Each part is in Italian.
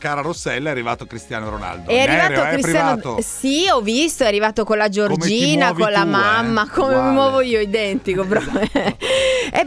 Cara Rossella, è arrivato Cristiano Ronaldo. È arrivato aereo, Cristiano. È privato. Sì, ho visto, è arrivato con la Giorgina, con la tu, eh? mamma, come Uguale. mi muovo io, identico. proprio.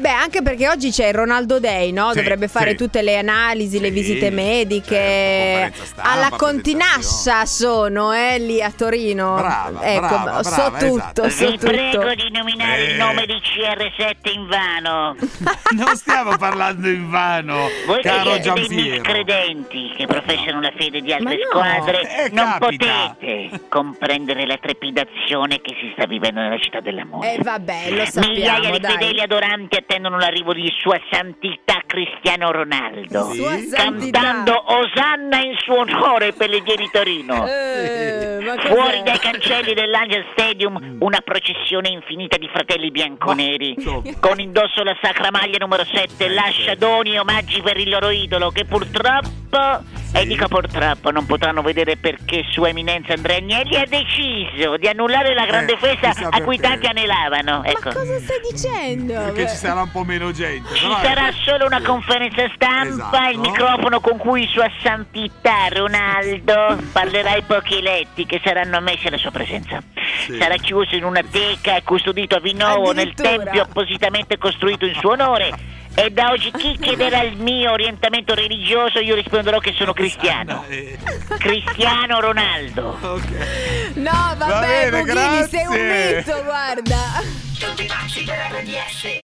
E beh, anche perché oggi c'è il Ronaldo Day, no? Sì, Dovrebbe fare sì. tutte le analisi, le Sì, visite mediche. certo, stampa, Alla Continascia sono, eh, lì a Torino. Brava, ecco, brava, so brava, tutto, esatto. so Vi prego tutto. di nominare Eh. il nome di CR7 in vano. Non stiamo parlando in vano, Voi caro siete dei Giampiero. miscredenti che professano la fede di altre no, squadre. eh, non capita. potete comprendere la trepidazione che si sta vivendo nella città dell'amore. Eh vabbè, lo Migliaia sappiamo, di dai. fedeli adoranti attendono l'arrivo di Sua Santità Cristiano Ronaldo. Sì. Cantando Osanna in suo onore per le Ghieri Torino. Eh? Fuori dai cancelli dell'Angel Stadium una processione infinita di fratelli bianconeri insomma. con indosso la sacra maglia numero 7 lascia doni e omaggi per il loro idolo che purtroppo e dico purtroppo non potranno vedere perché sua eminenza Andrea Agnelli ha deciso di annullare la grande Eh, festa a cui tanti anelavano ecco. Ma cosa stai dicendo? Perché ci sarà un po' meno gente. Ci però è- sarà solo una conferenza stampa, Esatto. il microfono con cui Sua Santità Ronaldo parlerà ai pochi eletti che saranno ammessi alla sua presenza. Sì. Sarà chiuso in una teca e custodito a Vinovo nel tempio appositamente costruito in suo onore. E da oggi chi chiederà il mio orientamento religioso io risponderò che sono cristiano. Eh, Cristiano Ronaldo. ok. No, vabbè, bene, Bughini, sei un mito, guarda. Tutti pazzi per RDS